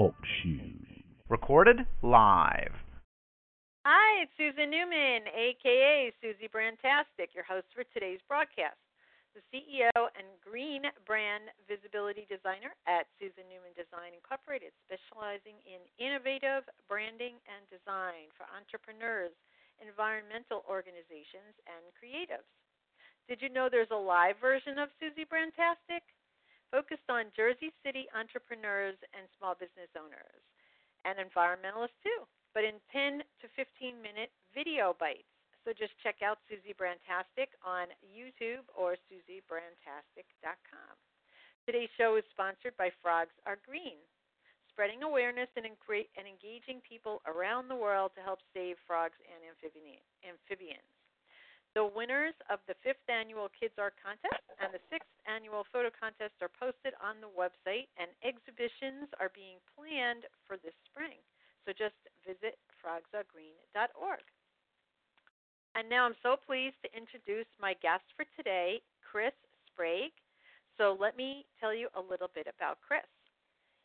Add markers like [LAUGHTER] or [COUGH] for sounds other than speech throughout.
Talk shoes. Recorded live. Hi, it's Susan Newman, aka Suzy Brandtastic, your host for today's broadcast. The CEO and green brand visibility designer at Susan Newman Design Incorporated, specializing in innovative branding and design for entrepreneurs, environmental organizations, and creatives. Did you know there's a live version of Suzy Brandtastic? Focused on Jersey City entrepreneurs and small business owners, and environmentalists too, but in 10 to 15 minute video bites. So just check out Suzy Brandtastic on YouTube or SuzyBrandtastic.com. Today's show is sponsored by Frogs Are Green, spreading awareness and engaging people around the world to help save frogs and amphibians. The winners of the fifth annual Kids Art Contest and the sixth annual photo contest are posted on the website, and exhibitions are being planned for this spring. So just visit frogsaregreen.org. And now I'm so pleased to introduce my guest for today, Chris Sprague. So let me tell you a little bit about Chris.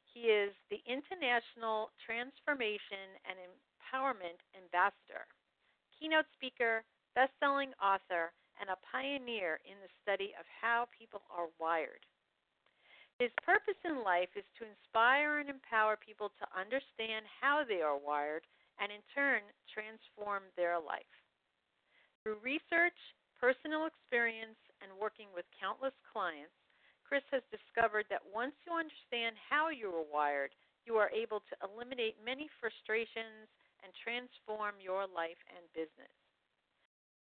He is the International Transformation and Empowerment Ambassador, keynote speaker, best selling author, and a pioneer in the study of how people are wired. His purpose in life is to inspire and empower people to understand how they are wired and, in turn, transform their life. Through research, personal experience, and working with countless clients, Chris has discovered that once you understand how you are wired, you are able to eliminate many frustrations and transform your life and business.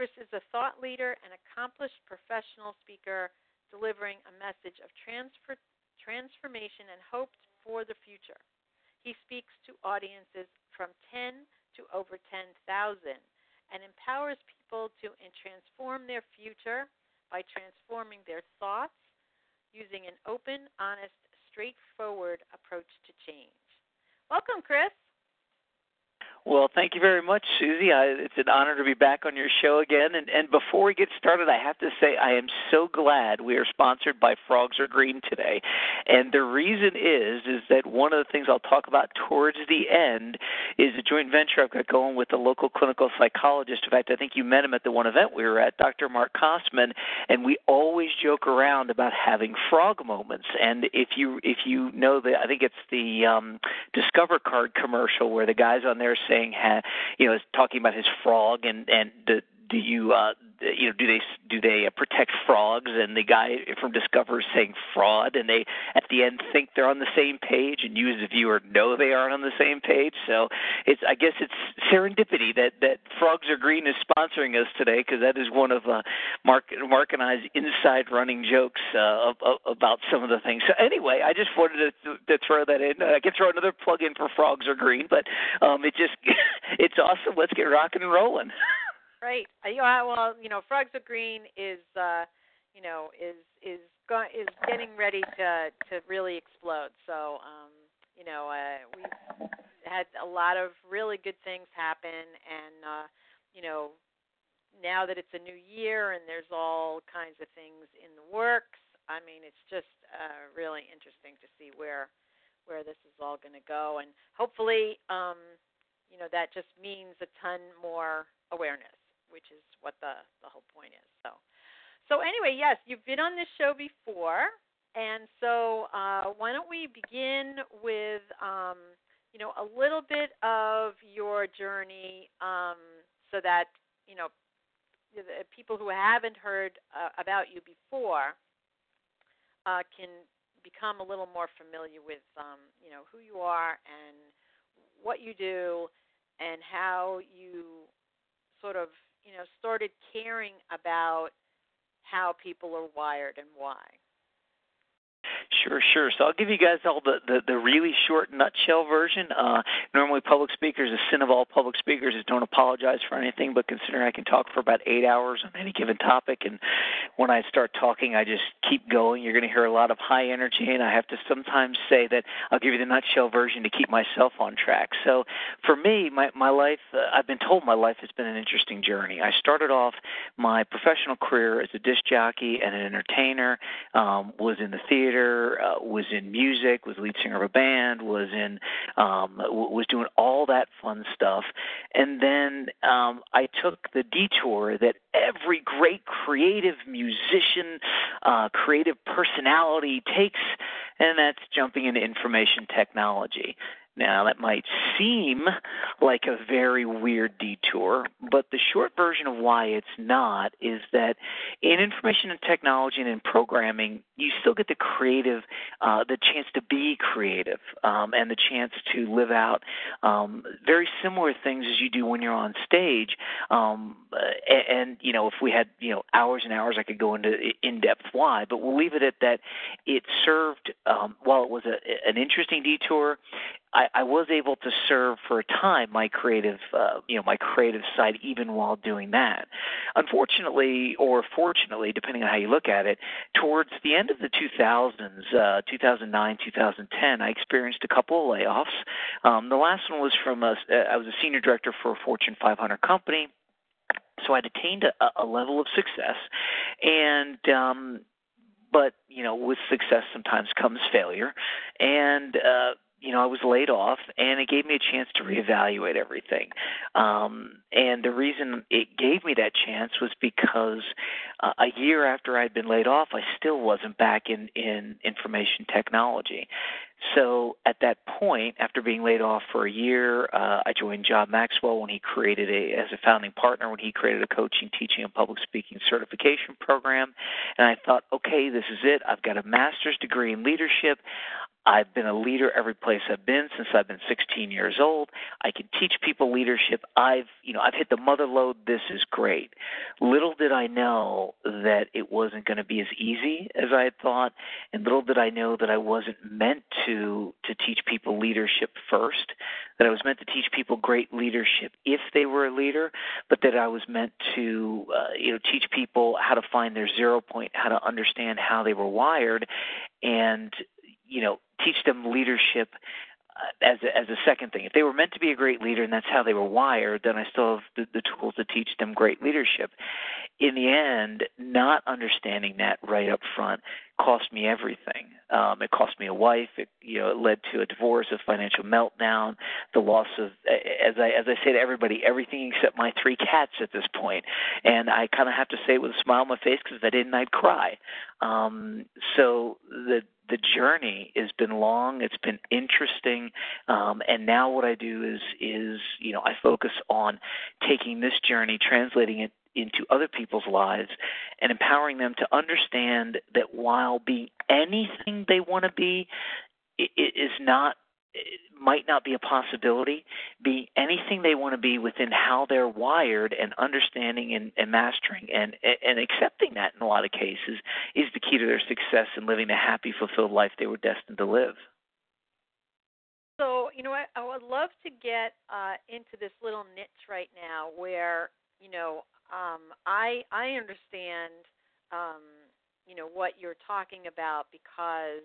Chris is a thought leader and accomplished professional speaker, delivering a message of transfer, transformation and hope for the future. He speaks to audiences from 10 to over 10,000 and empowers people to transform their future by transforming their thoughts using an open, honest, straightforward approach to change. Welcome, Chris. Well, thank you very much, Suzy. I, it's an honor to be back on your show again. And, and before we get started, I have to say I am so glad we are sponsored by Frogs Are Green today. And the reason is is that one of the things I'll talk about towards the end is a joint venture I've got going with a local clinical psychologist. In fact, I think you met him at the one event we were at, Dr. Mark Kosman, and we always joke around about having frog moments. And if you if you know the, I think it's the um, Discover Card commercial where the guys on there saying, you know, talking about his frog and and the do you uh you know do they do they uh, protect frogs? And the guy from discover is saying fraud and they at the end think they're on the same page and you as a viewer know they aren't on the same page. So it's i guess it's serendipity that that frogs are green is sponsoring us today because that is one of uh mark mark and i's inside running jokes uh about some of the things. So anyway i just wanted to to throw that in. I can throw another plug in for frogs are green but um it just [LAUGHS] it's awesome. Let's get rocking and rolling [LAUGHS] Right. Uh, well, you know, Frogs Are Green is, uh, you know, is is go- is getting ready to to really explode. So, um, you know, uh, we've had a lot of really good things happen, and uh, you know, now that it's a new year and there's all kinds of things in the works. I mean, it's just uh, really interesting to see where where this is all going to go, and hopefully, um, you know, that just means a ton more awareness which is what the the whole point is. So, so anyway, yes, you've been on this show before, and so uh, why don't we begin with um, you know a little bit of your journey, um, so that you know people who haven't heard uh, about you before uh, can become a little more familiar with um, you know who you are and what you do and how you sort of you know, started caring about how people are wired and why? Sure, sure. So I'll give you guys all the, the, the really short nutshell version. Uh, normally, public speakers, the sin of all public speakers is don't apologize for anything, but considering I can talk for about eight hours on any given topic, and when I start talking, I just keep going. You're going to hear a lot of high energy, and I have to sometimes say that I'll give you the nutshell version to keep myself on track. So for me, my, my life, uh, I've been told my life has been an interesting journey. I started off my professional career as a disc jockey and an entertainer, um, was in the theater, uh, was in music, was lead singer of a band, was in um, w- was doing all that fun stuff, and then um, I took the detour that every great creative musician, uh, creative personality takes, and that's jumping into information technology. Now, that might seem like a very weird detour, but the short version of why it's not is that in information and technology and in programming, you still get the creative, uh, the chance to be creative, um, and the chance to live out um, very similar things as you do when you're on stage. Um, and, and, you know, if we had you know hours and hours, I could go into in depth why, but we'll leave it at that. It served um, while it was a, an interesting detour. I, I was able to serve for a time my creative, uh, you know, my creative side even while doing that. Unfortunately, or fortunately, depending on how you look at it, towards the end of the 2000s, uh, 2009, 2010, I experienced a couple of layoffs. Um, the last one was from a, I was a senior director for a Fortune 500 company. So I'd attained a, a level of success, and um, but you know, with success sometimes comes failure, and uh, you know, I was laid off, and it gave me a chance to reevaluate everything. Um, and the reason it gave me that chance was because uh, a year after I'd been laid off, I still wasn't back in in information technology. So at that point, after being laid off for a year, uh, I joined John Maxwell when he created a as a founding partner when he created a coaching, teaching, and public speaking certification program. And I thought, okay, this is it. I've got a master's degree in leadership. I've been a leader every place I've been since I've been 16 years old. I can teach people leadership. I've, you know, I've hit the mother lode. This is great. Little did I know that it wasn't going to be as easy as I had thought, and little did I know that I wasn't meant to to teach people leadership first. That I was meant to teach people great leadership if they were a leader, but that I was meant to, uh, you know, teach people how to find their zero point, how to understand how they were wired, and you know teach them leadership uh, as a, as a second thing. If they were meant to be a great leader and that's how they were wired, then I still have the, the tools to teach them great leadership. In the end, not understanding that right up front cost me everything. Um, it cost me a wife. It you know it led to a divorce, a financial meltdown, the loss of as I as I say to everybody, everything except my three cats at this point. And I kind of have to say it with a smile on my face because if I didn't, I'd cry. Um, so the the journey has been long. It's been interesting, um, and now what I do is is you know I focus on taking this journey, translating it into other people's lives, and empowering them to understand that while being anything they want to be, it is not might not be a possibility. Be anything they want to be within how they're wired and understanding and, and mastering and and accepting that in a lot of cases is the key to their success in living the happy, fulfilled life they were destined to live. So you know what? I would love to get uh, into this little niche right now, where you know um, I I understand um, you know what you're talking about because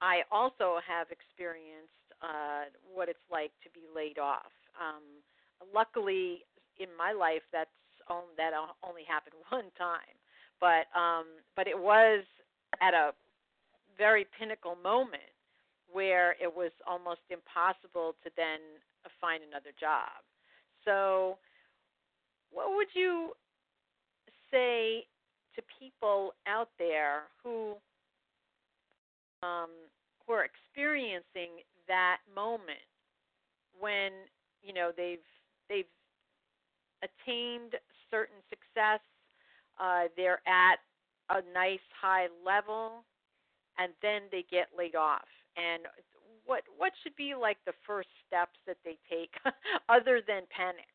I also have experienced uh, what it's like to be laid off. Um, luckily, in my life, that's on, that only happened [LAUGHS] one time, but um, but it was at a very pinnacle moment where it was almost impossible to then find another job. So, what would you say to people out there who um, who are experiencing that moment when you know they've they've attained certain success uh, they're at a nice high level and then they get laid off. And what what should be like the first steps that they take [LAUGHS] other than panic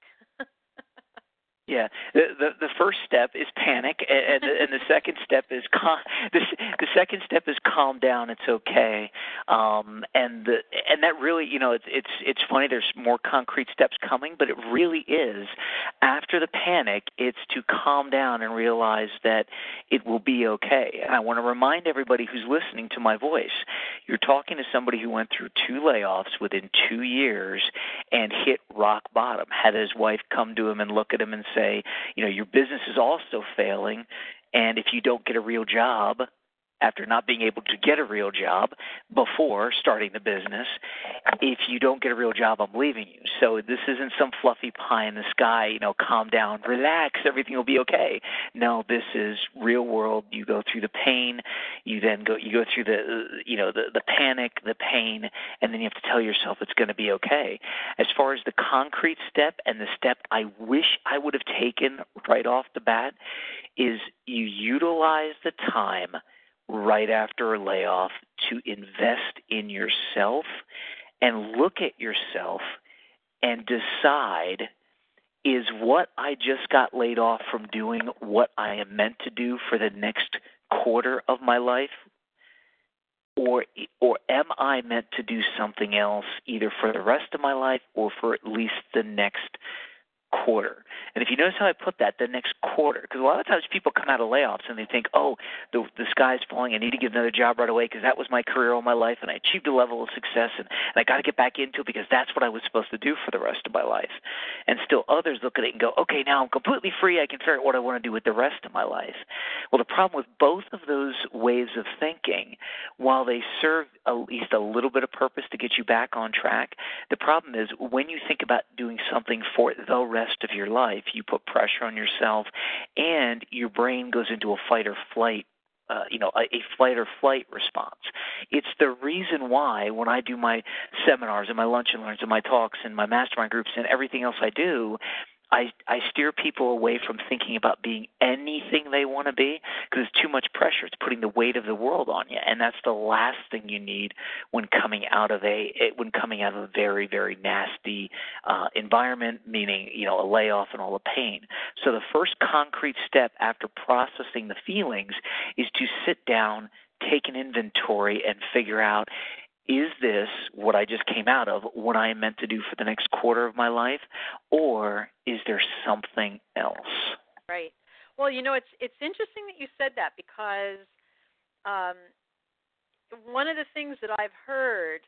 Yeah, the, the the first step is panic, and and, the second step is calm. The, the second step is calm down. It's okay, um, and the and that really, you know, it's it's it's funny. There's more concrete steps coming, but it really is after the panic. It's to calm down and realize that it will be okay. And I want to remind everybody who's listening to my voice, you're talking to somebody who went through two layoffs within two years and hit rock bottom. Had his wife come to him and look at him and say say, you know, your business is also failing, and if you don't get a real job, after not being able to get a real job before starting the business. If you don't get a real job, I'm leaving you. So this isn't some fluffy pie in the sky, you know, calm down, relax, everything will be okay. No, this is real world. You go through the pain, you then go you go through the you know, the the panic, the pain, and then you have to tell yourself it's going to be okay. As far as the concrete step and the step I wish I would have taken right off the bat is you utilize the time right after a layoff to invest in yourself and look at yourself and decide is what I just got laid off from doing what I am meant to do for the next quarter of my life? Or or am I meant to do something else either for the rest of my life or for at least the next quarter. And if you notice how I put that, the next quarter, because a lot of times people come out of layoffs and they think, oh, the the sky's falling. I need to get another job right away because that was my career all my life, and I achieved a level of success, and, and I got to get back into it because that's what I was supposed to do for the rest of my life. And still others look at it and go, okay, now I'm completely free. I can figure out what I want to do with the rest of my life. Well, the problem with both of those ways of thinking, while they serve at least a little bit of purpose to get you back on track, the problem is when you think about doing something for the rest rest of your life. You put pressure on yourself, and your brain goes into a fight or flight uh, you know, a, a flight or flight response. It's the reason why when I do my seminars and my lunch and learns and my talks and my mastermind groups and everything else I do, I I steer people away from thinking about being anything they want to be because it's too much pressure. It's putting the weight of the world on you, and that's the last thing you need when coming out of a when coming out of a very very nasty uh, environment, meaning you know a layoff and all the pain. So the first concrete step after processing the feelings is to sit down, take an inventory, and figure out is this what I just came out of, what I am meant to do for the next quarter of my life, or is there something else? Right. Well, you know, it's it's interesting that you said that because um, one of the things that I've heard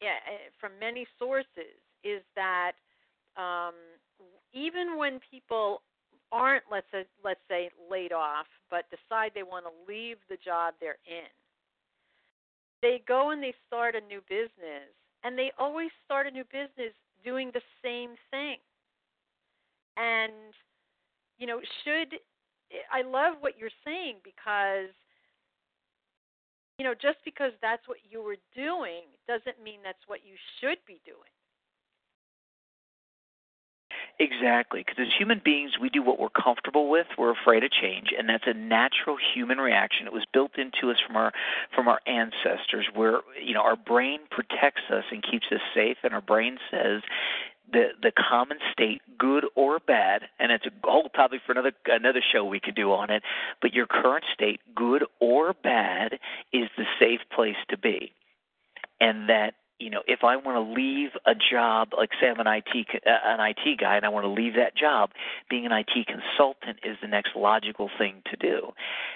yeah, eh, from many sources is that um, even when people aren't let's say, let's say laid off, but decide they want to leave the job they're in, they go and they start a new business and they always start a new business doing the same thing. And you know should i love what you're saying because you know just because that's what you were doing doesn't mean that's what you should be doing Exactly, because as human beings, we do what we're comfortable with. We're afraid of change, and that's a natural human reaction. It was built into us from our from our ancestors, where you know our brain protects us and keeps us safe, and our brain says the the common state, good or bad, and it's a whole topic for another another show we could do on it. But your current state, good or bad, is the safe place to be, and that you know, if I want to leave a job, like say I'm an IT uh, an IT guy and I want to leave that job, being an IT consultant is the next logical thing to do,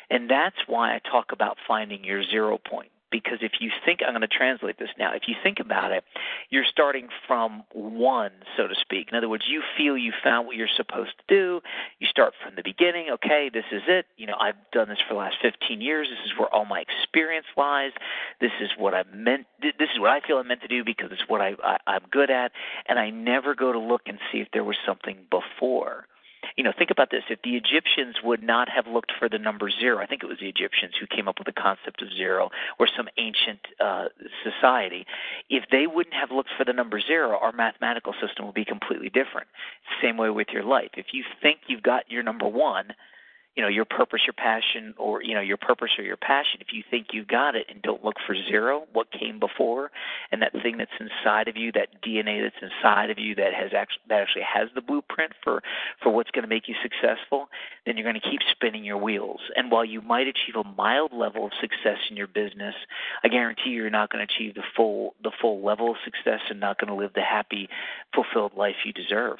and that's why I talk about finding your zero point because if you think I'm going to translate this now, if you think about it, you're starting from one, so to speak. In other words, you feel you found what you're supposed to do. You start from the beginning. Okay, this is it. You know, I've done this for the last 15 years. This is where all my experience lies. This is what I meant. This is what I feel I'm meant to do because it's what I, I I'm good at. And I never go to look and see if there was something before you know, think about this. If the Egyptians would not have looked for the number zero, I think it was the Egyptians who came up with the concept of zero, or some ancient uh, society, if they wouldn't have looked for the number zero, our mathematical system would be completely different. Same way with your life. If you think you've got your number one, you know your purpose your passion or you know your purpose or your passion. If you think you got it and don't look for zero what came before and that thing that's inside of you that dna that's inside of you that has actually that actually has the blueprint for for what's going to make you successful then you're going to keep spinning your wheels. And while you might achieve a mild level of success in your business i guarantee you're not going to achieve the full the full level of success and not going to live the happy fulfilled life you deserve.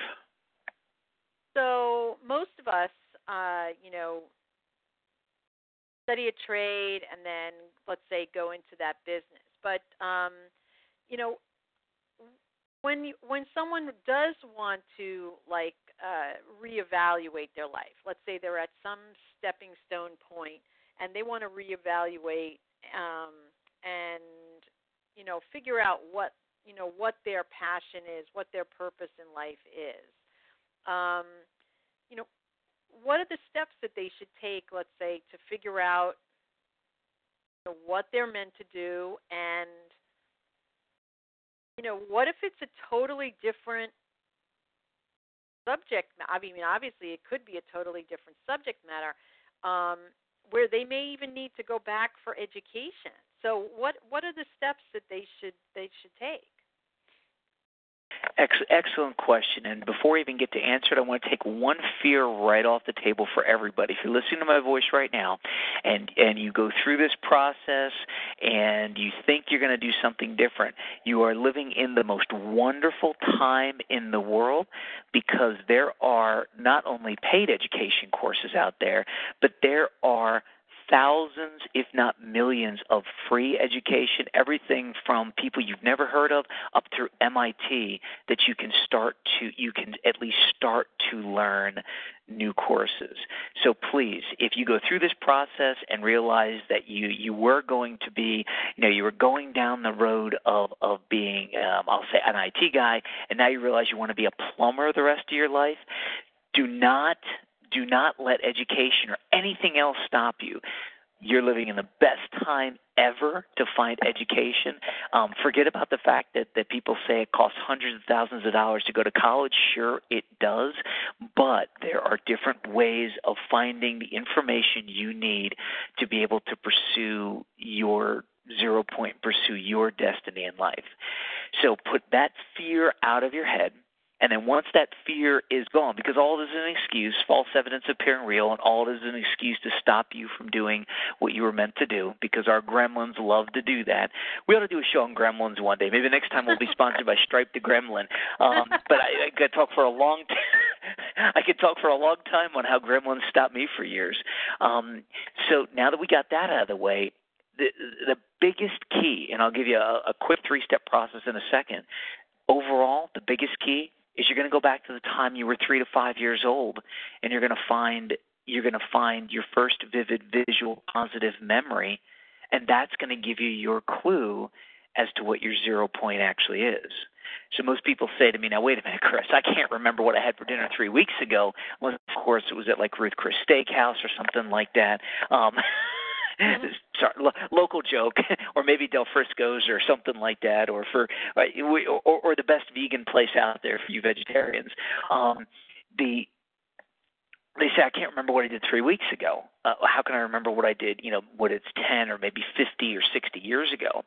So most of us uh, you know, study a trade and then let's say go into that business. But um, you know, when you, when someone does want to like uh, reevaluate their life, let's say they're at some stepping stone point and they want to reevaluate um, and you know figure out what you know what their passion is, what their purpose in life is. Um, you know, what are the steps that they should take, let's say, to figure out you know, what they're meant to do and you know, what if it's a totally different subject I mean obviously it could be a totally different subject matter um, where they may even need to go back for education. So what what are the steps that they should they should take? Ex- excellent question. And before I even get to answer it, I want to take one fear right off the table for everybody. If you're listening to my voice right now, and and you go through this process, and you think you're going to do something different, you are living in the most wonderful time in the world because there are not only paid education courses out there, but there are thousands, if not millions, of free education, everything from people you've never heard of up through MIT that you can start to you can at least start to learn new courses. So please, if you go through this process and realize that you you were going to be, you know, you were going down the road of of being, um, I'll say, an IT guy, and now you realize you want to be a plumber the rest of your life, do not do not let education or anything else stop you. You're living in the best time ever to find education. Um, forget about the fact that, that people say it costs hundreds of thousands of dollars to go to college. Sure, it does, but there are different ways of finding the information you need to be able to pursue your zero point, pursue your destiny in life. So put that fear out of your head and then once that fear is gone, because all it is an excuse, false evidence appearing real, and all it is an excuse to stop you from doing what you were meant to do, because our gremlins love to do that. We ought to do a show on gremlins one day. Maybe next time we'll be sponsored by Stripe the Gremlin. Um, [LAUGHS] but I, I could talk for a long time. [LAUGHS] I could talk for a long time on how gremlins stopped me for years. Um, so now that we got that out of the way, the the biggest key, and I'll give you a, a quick three step process in a second. Overall, the biggest key is you're going to go back to the time you were three to five years old, and you're going to find you're going to find your first vivid visual positive memory, and that's going to give you your clue as to what your zero point actually is. So most people say to me, "Now wait a minute, Chris. I can't remember what I had for dinner three weeks ago. Well, of course, it was at like Ruth Chris Steakhouse or something like that." Um. [LAUGHS] [LAUGHS] sorry, lo- local joke, [LAUGHS] or maybe Del Frisco's or something like that, or for or, or the best vegan place out there for you vegetarians. Um, the they say I can't remember what I did three weeks ago. Uh, how can I remember what I did? You know, what it's ten or maybe fifty or sixty years ago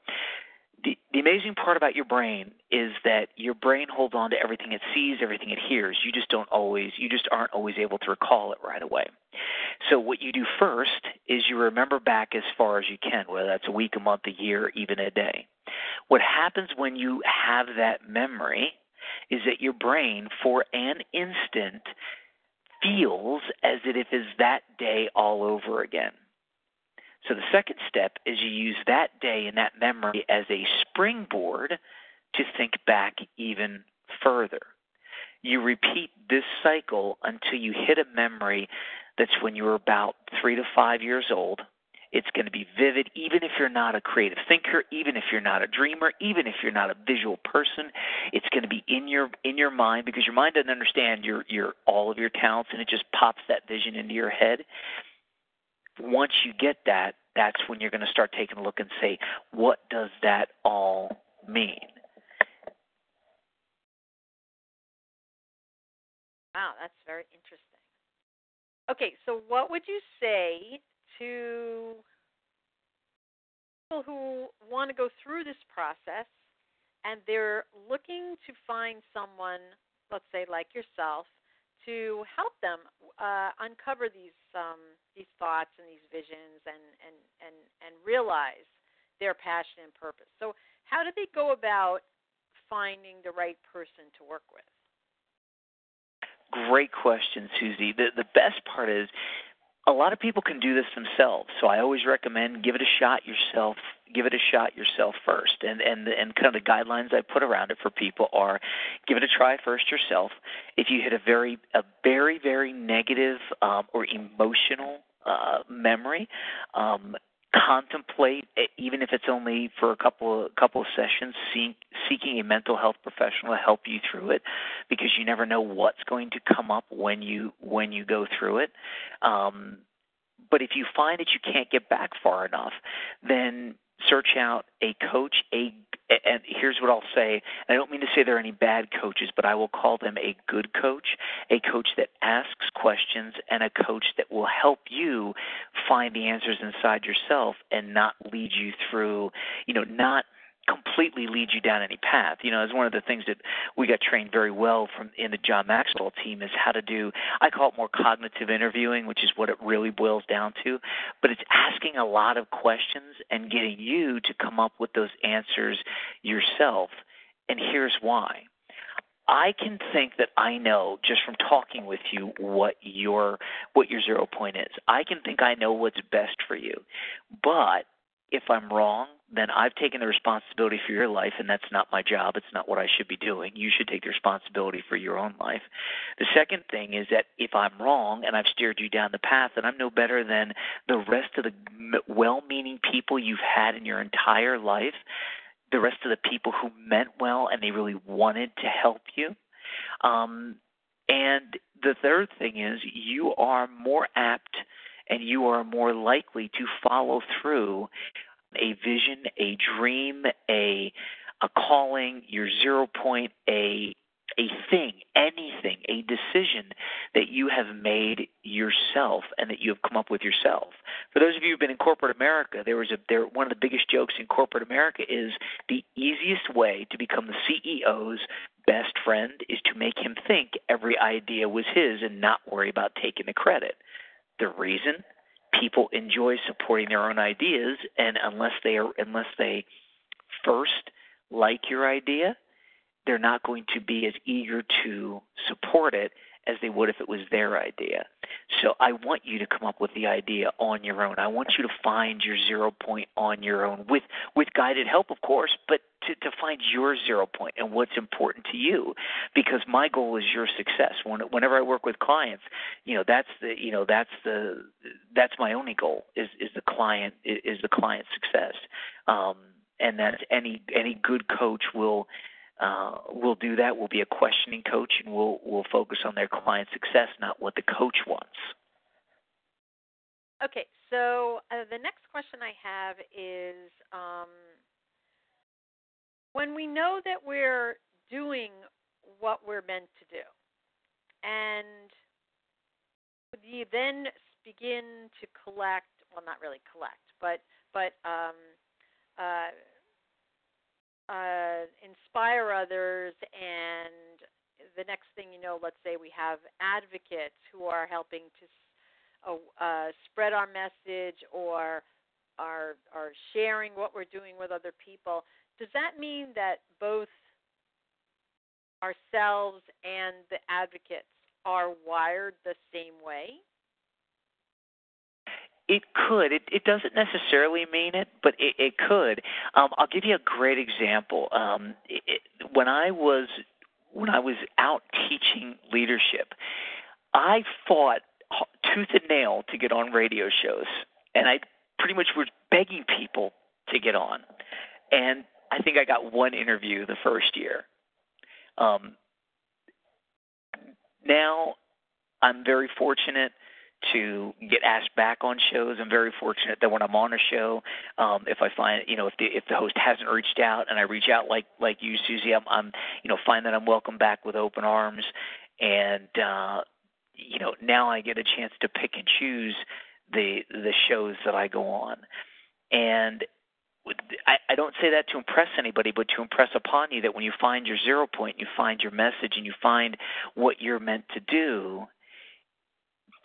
the, the amazing part about your brain is that your brain holds on to everything it sees, everything it hears. You just don't always, you just aren't always able to recall it right away. So what you do first is you remember back as far as you can, whether that's a week, a month, a year, even a day. What happens when you have that memory is that your brain, for an instant, feels as if it is that day all over again. So the second step is you use that day and that memory as a springboard to think back even further. You repeat this cycle until you hit a memory that's when you were about three to five years old. It's going to be vivid, even if you're not a creative thinker, even if you're not a dreamer, even if you're not a visual person. It's going to be in your in your mind because your mind doesn't understand your your all of your talents, and it just pops that vision into your head once you get that, that's when you're going to start taking a look and say, what does that all mean? Wow, that's very interesting. Okay, so what would you say to people who want to go through this process and they're looking to find someone, let's say like yourself, to help them uh, uncover these um, these thoughts and these visions and, and, and, and realize their passion and purpose. So, how do they go about finding the right person to work with? Great question, Suzy. The the best part is a lot of people can do this themselves. So I always recommend give it a shot yourself. Give it a shot yourself first. And and and kind of the guidelines I put around it for people are give it a try first yourself. If you hit a very a very very negative um, or emotional uh, memory, um, contemplate, even if it's only for a couple of, couple of sessions, seek, seeking a mental health professional to help you through it, because you never know what's going to come up when you when you go through it. Um, but if you find that you can't get back far enough, then search out a coach, a and here's what I'll say. I don't mean to say there are any bad coaches, but I will call them a good coach, a coach that asks questions and a coach that will help you find the answers inside yourself and not lead you through, you know, not completely lead you down any path. You know, as one of the things that we got trained very well from in the John Maxwell team is how to do I call it more cognitive interviewing, which is what it really boils down to, but it's asking a lot of questions and getting you to come up with those answers yourself. And here's why. I can think that I know just from talking with you what your what your zero point is. I can think I know what's best for you. But if I'm wrong, then I've taken the responsibility for your life, and that's not my job. It's not what I should be doing. You should take the responsibility for your own life. The second thing is that if I'm wrong and I've steered you down the path, then I'm no better than the rest of the well meaning people you've had in your entire life, the rest of the people who meant well and they really wanted to help you. Um, and the third thing is you are more apt and you are more likely to follow through a vision, a dream, a a calling, your zero point, a a thing, anything, a decision that you have made yourself and that you have come up with yourself. For those of you who've been in corporate America, there was a there one of the biggest jokes in corporate America is the easiest way to become the CEO's best friend is to make him think every idea was his and not worry about taking the credit. The reason people enjoy supporting their own ideas and unless they are unless they first like your idea they're not going to be as eager to support it as they would if it was their idea. So I want you to come up with the idea on your own. I want you to find your zero point on your own with with guided help of course, but to, to find your zero point and what's important to you because my goal is your success. When, whenever I work with clients, you know, that's the you know, that's the that's my only goal is is the client is the client's success. Um and that any any good coach will uh, will do that. We'll be a questioning coach, and we'll we'll focus on their client success, not what the coach wants. Okay, so uh, the next question I have is um, when we know that we're doing what we're meant to do, and you then begin to collect well, not really collect, but but um, uh, uh, inspire others and the next thing you know let's say we have advocates who are helping to uh, uh, spread our message or are are sharing what we're doing with other people does that mean that both ourselves and the advocates are wired the same way it could. It, it doesn't necessarily mean it, but it, it could. Um, I'll give you a great example. Um, it, when I was when I was out teaching leadership, I fought tooth and nail to get on radio shows, and I pretty much was begging people to get on. And I think I got one interview the first year. Um, now I'm very fortunate to get asked back on shows. I'm very fortunate that when I'm on a show, um, if I find you know if the if the host hasn't reached out and I reach out like like you, Suzy, I'm, I'm you know find that I'm welcomed back with open arms, and uh, you know now I get a chance to pick and choose the the shows that I go on, and I, I don't say that to impress anybody, but to impress upon you that when you find your zero point, you find your message, and you find what you're meant to do,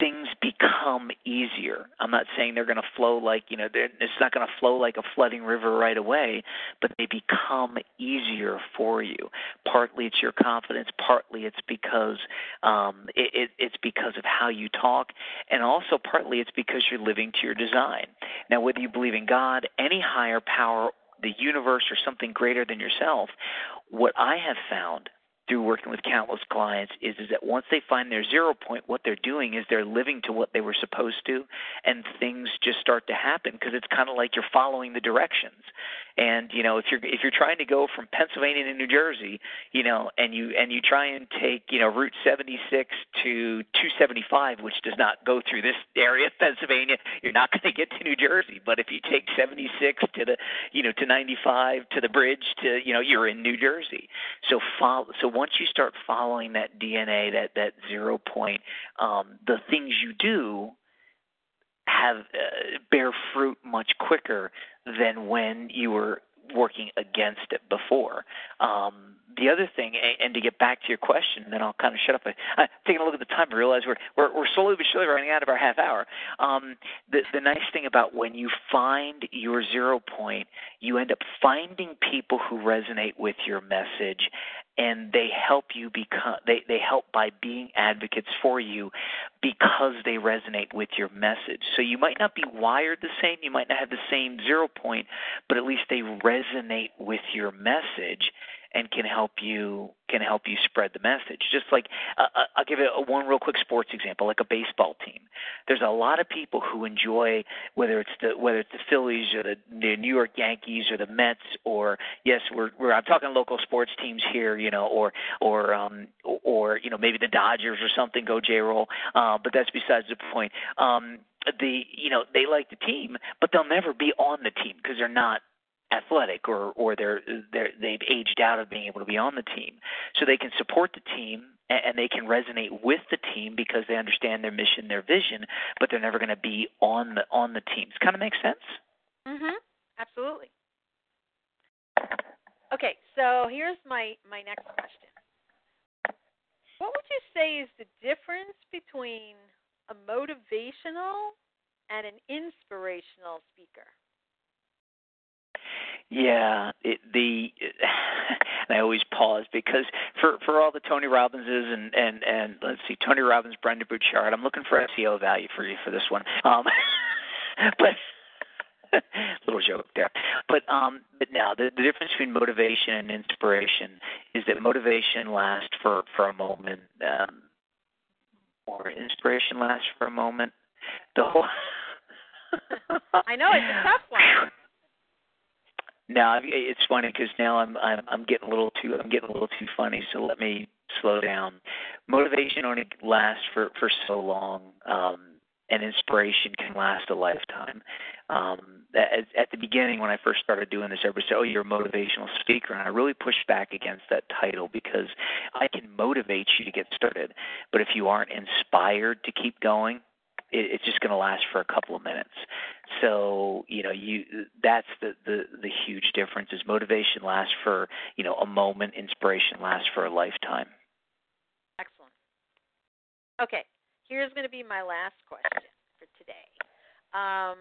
things become easier. I'm not saying they're going to flow like, you know, it's not going to flow like a flooding river right away, but they become easier for you. Partly it's your confidence, partly it's because um, it, it, it's because of how you talk, and also partly it's because you're living to your design. Now, whether you believe in God, any higher power, the universe, or something greater than yourself, what I have found through working with countless clients is is that once they find their zero point, what they're doing is they're living to what they were supposed to, and things just start to happen because it's kind of like you're following the directions. And you know, if you're if you're trying to go from Pennsylvania to New Jersey, you know, and you and you try and take you know Route 76 to 275, which does not go through this area of Pennsylvania, you're not going to get to New Jersey. But if you take 76 to the you know to 95 to the bridge to you know you're in New Jersey. So follow so once you start following that DNA, that that zero point, um, the things you do have uh, bear fruit much quicker than when you were working against it before. Um, the other thing, and to get back to your question, then I'll kind of shut up. I, taking a look at the time and realize we're we're, we're slowly but surely running out of our half hour. Um, the the nice thing about when you find your zero point, you end up finding people who resonate with your message, and they help you become they they help by being advocates for you because they resonate with your message. So you might not be wired the same, you might not have the same zero point, but at least they resonate with your message and can help you can help you spread the message. Just like uh, uh, I'll give you a, one real quick sports example, like a baseball team. There's a lot of people who enjoy whether it's the whether it's the Phillies or the, the New York Yankees or the Mets or yes, we're we're I'm talking local sports teams here, you know, or or um or you know maybe the Dodgers or something go J-Roll, uh, but that's besides the point. Um, the you know they like the team, but they'll never be on the team because they're not athletic or or they're they're they've aged out of being able to be on the team. So they can support the team and they can resonate with the team because they understand their mission their vision but they're never going to be on the on the teams kind of makes sense? Mhm absolutely. Okay so here's my my next question. What would you say is the difference between a motivational and an inspirational speaker yeah, it, the [LAUGHS] and I always pause because for for all the Tony Robbinses and and and let's see, Tony Robbins, Brendon Burchard. I'm looking for SEO value for you for this one. Um, [LAUGHS] but [LAUGHS] little joke there. But um, but now the, the difference between motivation and inspiration is that motivation lasts for for a moment, um, or inspiration lasts for a moment. The whole. I know it's a tough one. Now it's funny because now I'm I'm I'm getting a little too I'm getting a little too funny. So let me slow down. Motivation only lasts for for so long, um, and inspiration can last a lifetime. Um, at, at the beginning, when I first started doing this, everybody said, "Oh, you're a motivational speaker," and I really pushed back against that title because I can motivate you to get started, but if you aren't inspired to keep going, it, it's just going to last for a couple of minutes. So you know, you that's the, the the huge difference. Is motivation lasts for you know a moment, inspiration lasts for a lifetime. Excellent. Okay, here's going to be my last question for today. Um,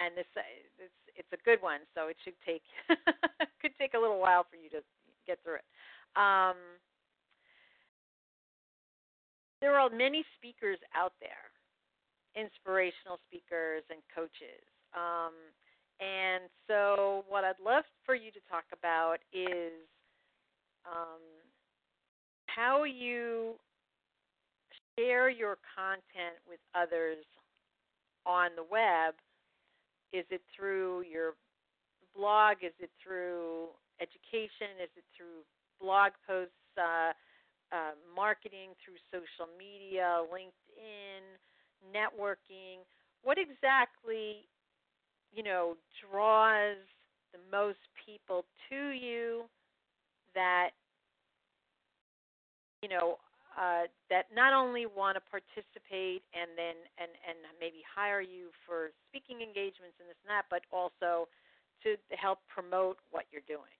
and this it's it's a good one, so it should take [LAUGHS] could take a little while for you to get through it. Um, there are many speakers out there inspirational speakers and coaches. Um, and so, what I'd love for you to talk about is um, how you share your content with others on the web. Is it through your blog? Is it through education? Is it through blog posts, uh, uh, marketing through social media, LinkedIn? Networking, what exactly, you know, draws the most people to you that, you know, uh, that not only want to participate and then and and maybe hire you for speaking engagements and this and that, but also to help promote what you're doing?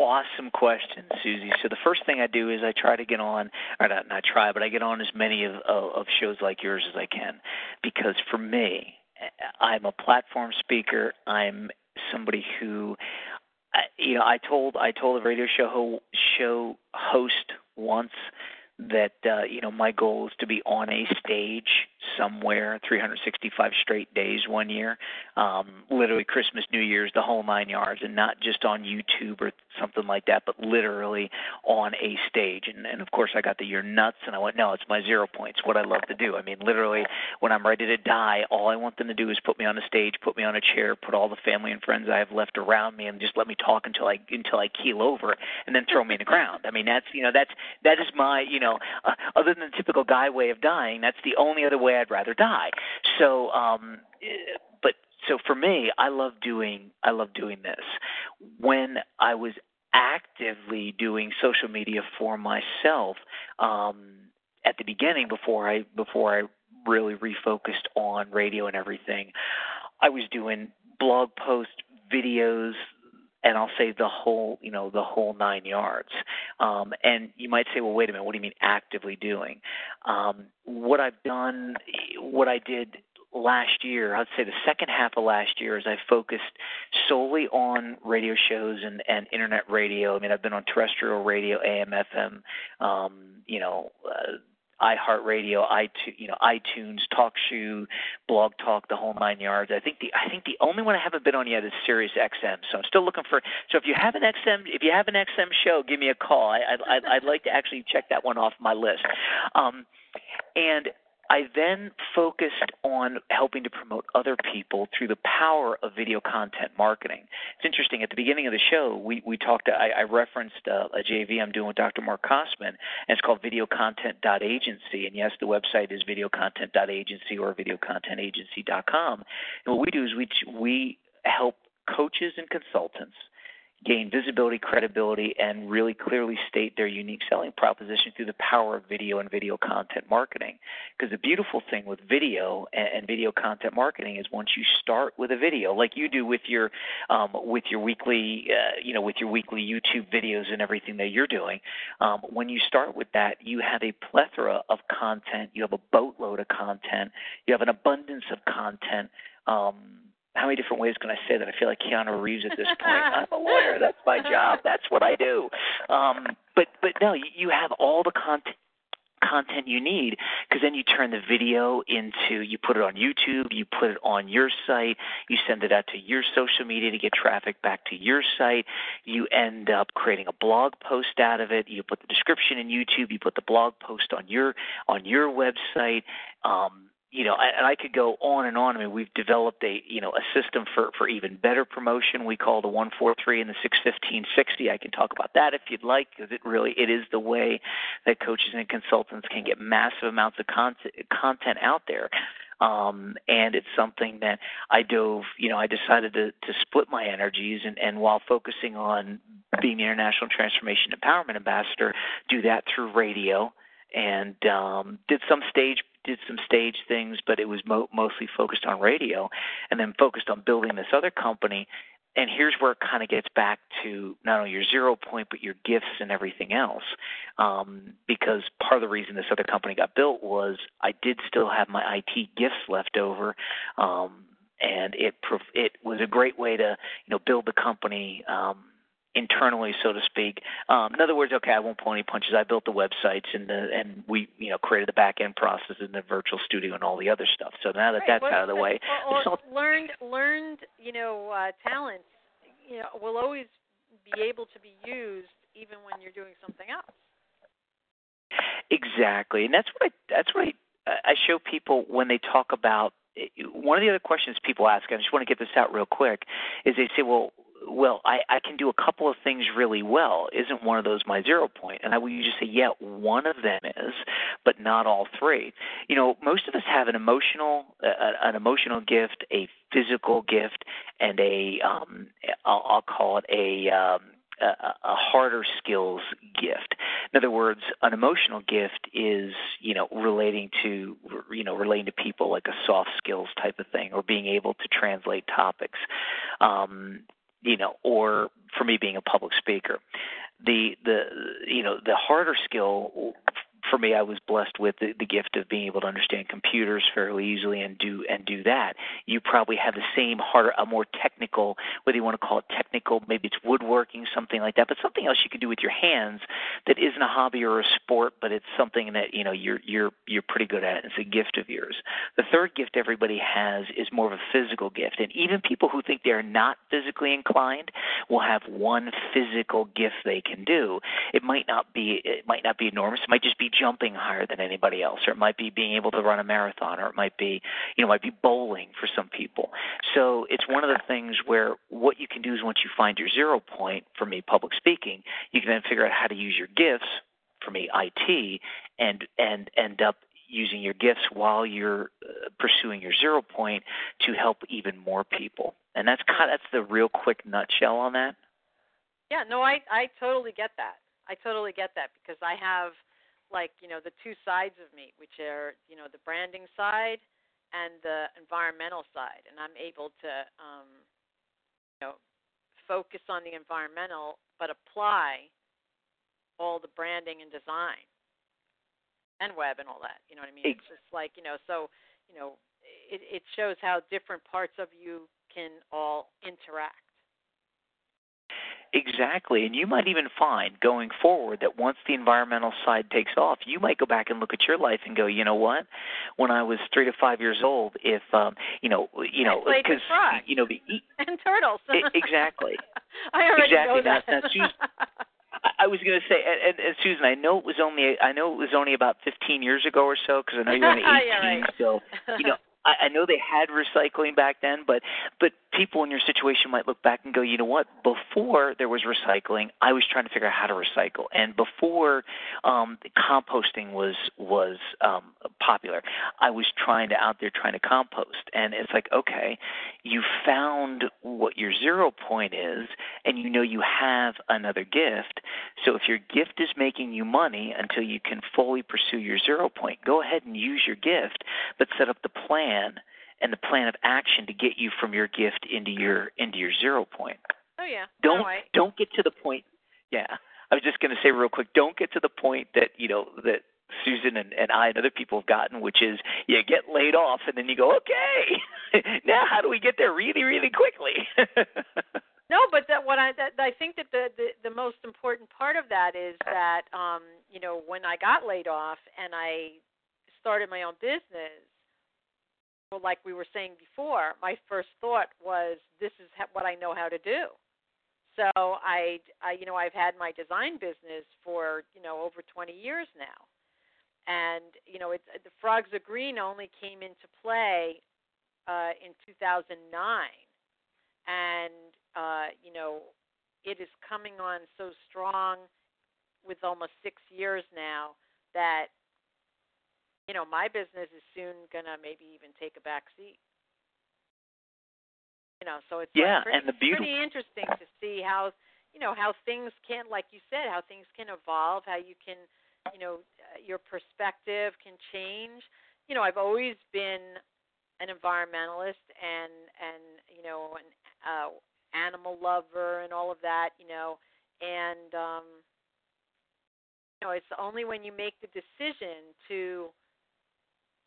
Awesome question, Suzy. So the first thing I do is I try to get on, or not, not try, but I get on as many of, of, of shows like yours as I can, because for me, I'm a platform speaker. I'm somebody who, you know, I told I told a radio show show host once that uh, you know my goal is to be on a stage somewhere 365 straight days one year. Um literally christmas new year's the whole nine yards and not just on youtube or something like that but literally on a stage. And and of course i got the you're nuts and i went no it's my zero points what i love to do. I mean literally when i'm ready to die all i want them to do is put me on a stage put me on a chair put all the family and friends i have left around me and just let me talk until i until i keel over and then throw me in the ground. I mean that's you know that's that is my you know know, uh, other than the typical guy way of dying, that's the only other way I'd rather die. So, um, but so for me, I love doing I love doing this. When I was actively doing social media for myself um, at the beginning, before I before I really refocused on radio and everything, I was doing blog posts, videos, and I'll say the whole, you know, the whole nine yards. Um, and you might say, well, wait a minute, what do you mean actively doing? Um, what I've done, what I did last year, I'd say the second half of last year, is I focused solely on radio shows and, and internet radio. I mean, I've been on terrestrial radio, AM, FM, um, you know, uh, iHeartRadio, iTunes, you know, iTunes, TalkShoe, Blog Talk, the whole nine yards. I think the I think the only one I haven't been on yet is Sirius XM. So I'm still looking for. So if you have an XM, if you have an XM show, give me a call. I, I I'd like to actually check that one off my list. Um, and I then focused on helping to promote other people through the power of video content marketing. It's interesting. At the beginning of the show, we, we talked. I, I referenced uh, a JV I'm doing with Dr. Mark Kosman, and it's called VideoContent.agency. And yes, the website is VideoContent.agency or VideoContentAgency.com. And what we do is we we help coaches and consultants gain visibility, credibility, and really clearly state their unique selling proposition through the power of video and video content marketing. Because the beautiful thing with video and, and, video content marketing is once you start with a video, like you do with your um, with your weekly, uh, you know, with your weekly YouTube videos and everything that you're doing, um, when you start with that, you have a plethora of content. You have a boatload of content. You have an abundance of content. Um, how many different ways can I say that? I feel like Keanu Reeves at this point. I'm a lawyer. That's my job. That's what I do. Um, but but no, you, you have all the content content you need because then you turn the video into you put it on YouTube, you put it on your site, you send it out to your social media to get traffic back to your site. You end up creating a blog post out of it. You put the description in YouTube, you put the blog post on your on your website. Um, you know, and I could go on and on. I mean, we've developed a you know a system for for even better promotion. We call the one four three and the six fifteen sixty. I can talk about that if you'd like, because it really it is the way that coaches and consultants can get massive amounts of content content out there. Um, and it's something that I dove, you know, I decided to, to split my energies and, and while focusing on being the International Transformation Empowerment Ambassador, do that through radio and um, did some stage did some stage things, but it was mo- mostly focused on radio, and then focused on building this other company. And here's where it kind of gets back to not only your zero point, but your gifts and everything else. Um, because part of the reason this other company got built was I did still have my IT gifts left over. Um, and it it was a great way to you know build the company um, internally, so to speak. Um, in other words, okay, I won't pull any punches. I built the websites and the and we you know created the back end process in the virtual studio and all the other stuff. So now that right. that's well, out of the way, or, or learned learned you know uh, talents you know will always be able to be used even when you're doing something else. Exactly, and that's what I that's what I, I show people when they talk about one of the other questions people ask, I just want to get this out real quick, is they say, well, well, I, I can do a couple of things really well. Isn't one of those my zero point? And I would just say, yeah, one of them is, but not all three. You know, most of us have an emotional, uh, an emotional gift, a physical gift, and a, um, I'll, I'll call it a, um, a, a harder skills gift. In other words, an emotional gift is, you know, relating to, you know, relating to people like a soft skills type of thing, or being able to translate topics, um, you know, or for me being a public speaker. The the you know the harder skill for me, I was blessed with the, the gift of being able to understand computers fairly easily and do and do that. You probably have the same harder, a more technical, whether you want to call it technical, maybe it's woodworking, something like that, but something else you can do with your hands that isn't a hobby or a sport, but it's something that you know you're you're you're pretty good at. It's a gift of yours. The third gift everybody has is more of a physical gift, and even people who think they're not physically inclined will have one physical gift they can do. It might not be it might not be enormous. It might just be jumping higher than anybody else, or it might be being able to run a marathon, or it might be, you know, might be bowling for some people. So it's one of the things where what you can do is once you find your zero point, for me, public speaking, you can then figure out how to use your gifts, for me, IT, and and end up using your gifts while you're uh, pursuing your zero point to help even more people. And that's kind of, that's the real quick nutshell on that. Yeah, no, I I totally get that. I totally get that because I have like you know the two sides of me, which are you know the branding side and the environmental side, and I'm able to um, you know focus on the environmental, but apply all the branding and design and web and all that. You know what I mean? It's just like you know, so you know, it, it shows how different parts of you can all interact. Exactly. And you might even find going forward that once the environmental side takes off, you might go back and look at your life and go, you know what? When I was three to five years old, if um, you know, you know, because you know, the [LAUGHS] and turtles. exactly. [LAUGHS] I already exactly. know that. Now, now, Susan, I was going to say, and, and, and Susan, I know it was only, I know it was only about 15 years ago or so, because I know you're only 18. [LAUGHS] yeah, right. So, you know, I, I know they had recycling back then, but but people in your situation might look back and go, you know what? Before there was recycling, I was trying to figure out how to recycle, and before um, composting was was um, popular, I was trying to out there trying to compost, and it's like, okay, you found what your zero point is, and you know you have another gift. So if your gift is making you money until you can fully pursue your zero point, go ahead and use your gift, but set up the plan and the plan of action to get you from your gift into your into your zero point. Oh yeah. Don't don't get to the point. Yeah, I was just going to say real quick. Don't get to the point that you know that Susan and, and I and other people have gotten, which is you get laid off and then you go, okay, [LAUGHS] now how do we get there really really quickly? [LAUGHS] No, but that what I that I think that the, the the most important part of that is that um you know when I got laid off and I started my own business, well, like we were saying before, my first thought was this is what I know how to do. So I, I you know I've had my design business for you know over 20 years now, and you know it's the Frogs Are Green only came into play uh, in 2009, and uh, you know, it is coming on so strong with almost six years now that you know my business is soon gonna maybe even take a back seat. You know, so it's yeah, like pretty, and the beautiful pretty interesting to see how you know how things can, like you said, how things can evolve, how you can, you know, your perspective can change. You know, I've always been an environmentalist and and you know an uh, animal lover and all of that, you know, and um you know, it's only when you make the decision to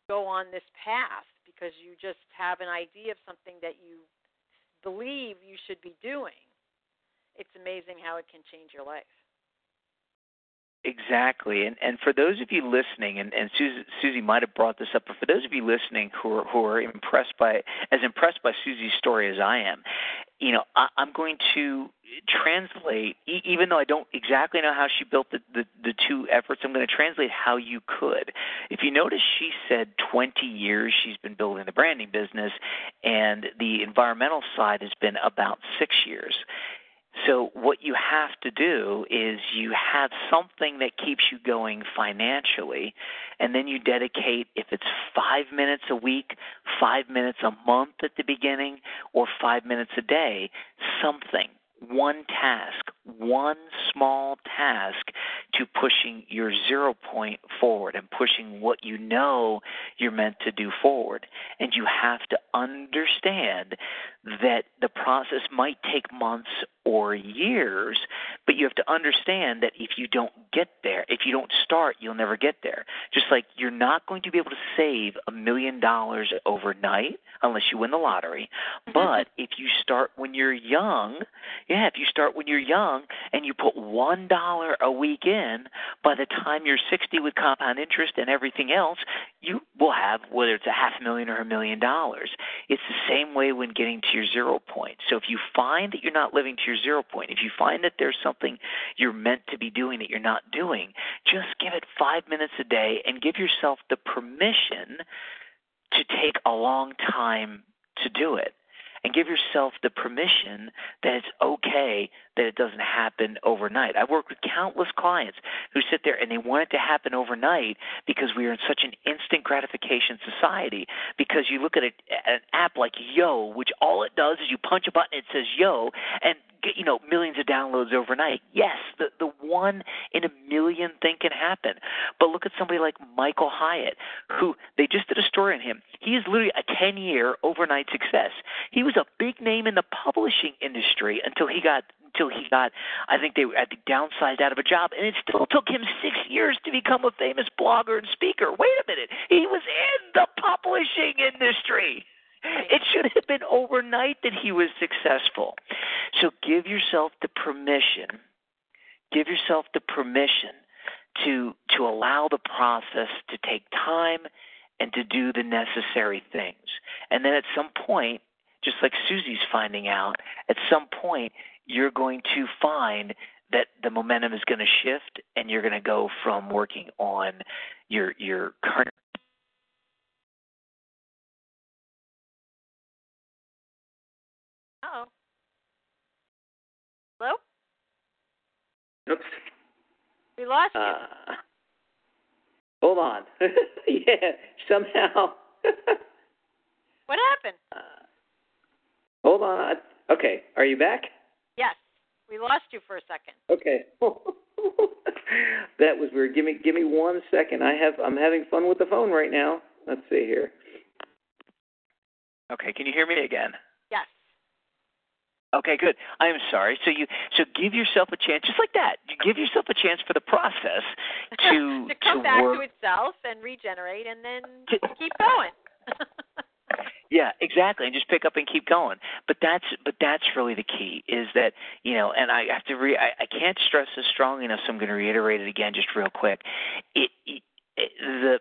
go on this path because you just have an idea of something that you believe you should be doing. It's amazing how it can change your life. Exactly, and and for those of you listening, and and Suzy, Suzy might have brought this up, but for those of you listening who are who are impressed by as impressed by Suzy's story as I am, you know, I, I'm going to translate, e- even though I don't exactly know how she built the, the the two efforts. I'm going to translate how you could. If you notice, she said 20 years she's been building the branding business, and the environmental side has been about six years so, what you have to do is you have something that keeps you going financially, and then you dedicate, if it's five minutes a week, five minutes a month at the beginning, or five minutes a day, something, one task, one small task to pushing your zero point forward and pushing what you know you're meant to do forward. And you have to understand that the process might take months or years, but you have to understand that if you don't get there, if you don't start, you'll never get there. Just like you're not going to be able to save a million dollars overnight unless you win the lottery. Mm-hmm. But if you start when you're young, yeah, if you start when you're young and you put one dollar a week in, by the time you're 60 with compound interest and everything else, you will have whether it's a half million or a million dollars. It's the same way when getting to your zero point. So if you find that you're not living to your zero point, if you find that there's something you're meant to be doing that you're not doing, just give it five minutes a day and give yourself the permission to take a long time to do it. And give yourself the permission that it's okay that it doesn't happen overnight. I've worked with countless clients who sit there and they want it to happen overnight because we are in such an instant gratification society. Because you look at a, an app like Yo, which all it does is you punch a button, it says Yo, and get you know millions of downloads overnight. Yes, the the one in a million thing can happen. But look at somebody like Michael Hyatt, who they just did a story on him. He is literally a ten year overnight success. He was a big name in the publishing industry until he got until he got, I think they at the downsized out of a job, and it still took him six years to become a famous blogger and speaker. Wait a minute, he was in the publishing industry. It should have been overnight that he was successful. So give yourself the permission. Give yourself the permission to to allow the process to take time and to do the necessary things. And then at some point, just like Suzy's finding out, at some point you're going to find that the momentum is going to shift and you're going to go from working on your your current oh hello? Oops. We lost you. Uh, hold on. [LAUGHS] Yeah somehow. [LAUGHS] What happened? Uh, hold on. Okay are you back? Yes, we lost you for a second. Okay. [LAUGHS] that was weird. Give me give me one second. I have I'm having fun with the phone right now. Let's see here. Okay, can you hear me again? Yes. Okay, good. I am sorry. So you so give yourself a chance, just like that. You give yourself a chance for the process to [LAUGHS] to come to back work. to itself and regenerate, and then keep going. [LAUGHS] Yeah, exactly, and just pick up and keep going. But that's but that's really the key is that you know, and I have to re I, I can't stress this strong enough, so I'm going to reiterate it again just real quick. It, it, it the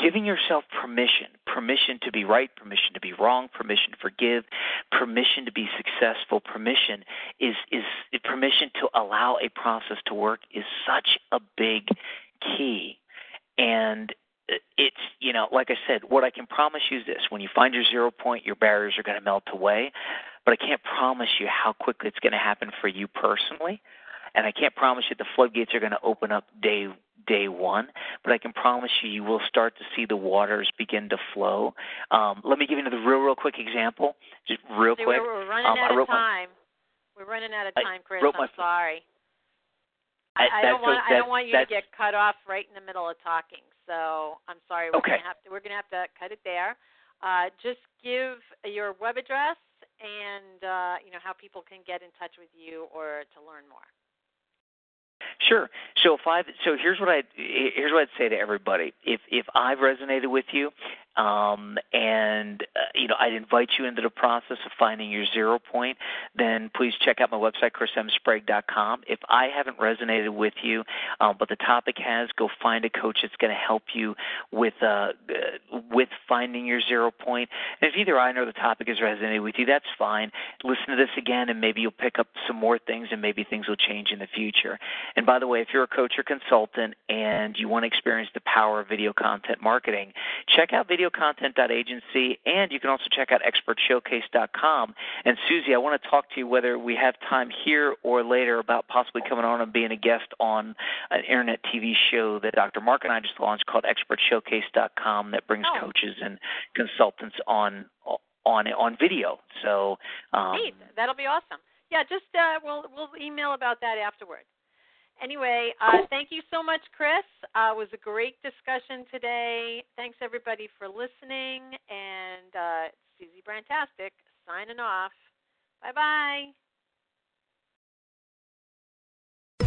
giving yourself permission, permission to be right, permission to be wrong, permission to forgive, permission to be successful, permission is is permission to allow a process to work is such a big key. And it's you know like i said what i can promise you is this. When you find your zero point your barriers are going to melt away. But i can't promise you how quickly it's going to happen for you personally. And i can't promise you the floodgates are going to open up day day one. But i can promise you you will start to see the waters begin to flow. Um, let me give you the real real quick example. Just real See, quick. we're, running um, out of time my, we're running out of time chris. i'm my, sorry. I don't want that, I don't want you to get cut off right in the middle of talking. So I'm sorry. We're Okay. gonna have to we're gonna have to cut it there. Uh, just give your web address and uh, you know how people can get in touch with you or to learn more. Sure. So if I so here's what I here's what I'd say to everybody. If if I've resonated with you, um, and uh, you know I'd invite you into the process of finding your zero point, then please check out my website chrismsprague.com. If I haven't resonated with you, um, but the topic has, go find a coach that's going to help you with uh, uh, with finding your zero point. And if either I or the topic has resonated with you, that's fine. Listen to this again, and maybe you'll pick up some more things, and maybe things will change in the future. And by the way, if you're a coach or consultant and you want to experience the power of video content marketing, check out videocontent.agency and you can also check out expertshowcase.com. And Suzy, I want to talk to you whether we have time here or later about possibly coming on and being a guest on an internet TV show that Dr. Mark and I just launched called expertshowcase.com that brings Oh. Coaches and consultants on on on video. So um. That'll be awesome. Yeah, just uh, we'll we'll email about that afterward. Anyway, uh, thank you so much, Chris. Uh, it was a great discussion today. Thanks everybody for listening, and uh, Suzy Brandtastic signing off. Bye bye.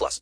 plus.